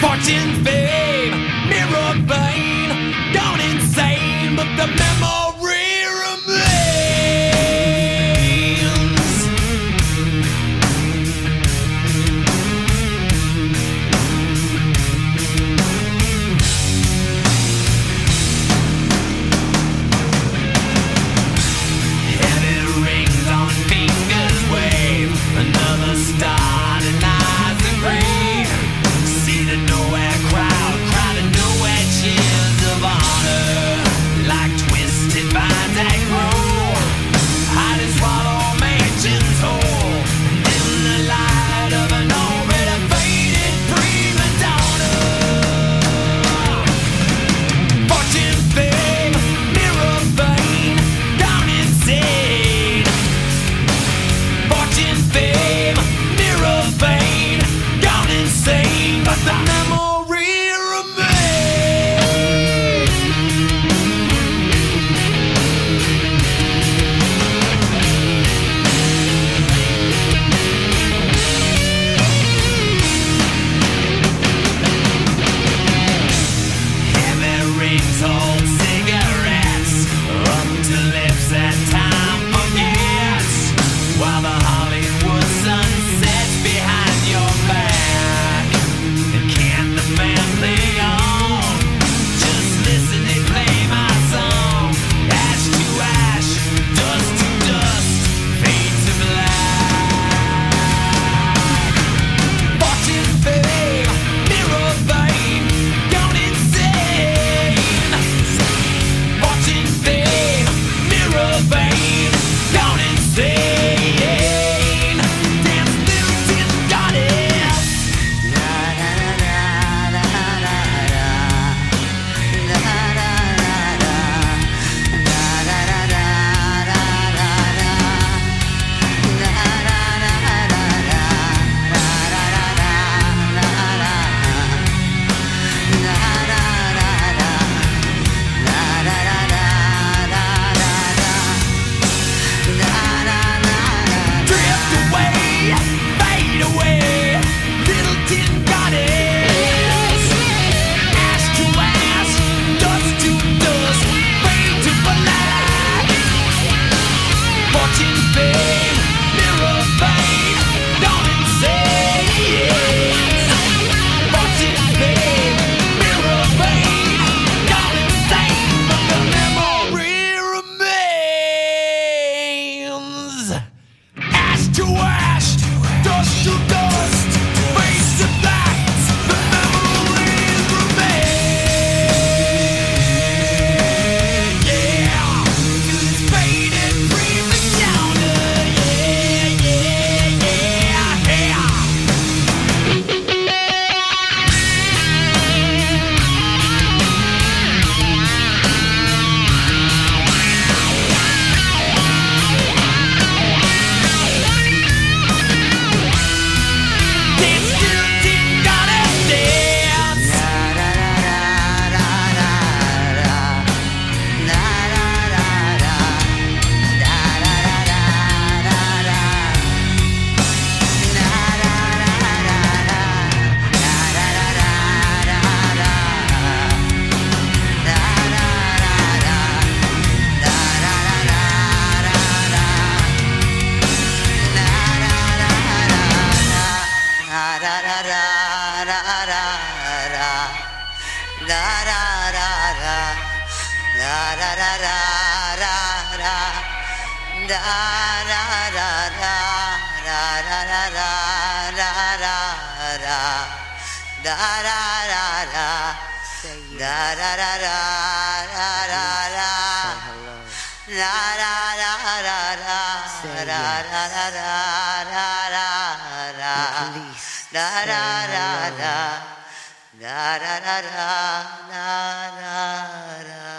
Fortune, fame, mirror, fame. dreams all you da da da da da da da da da da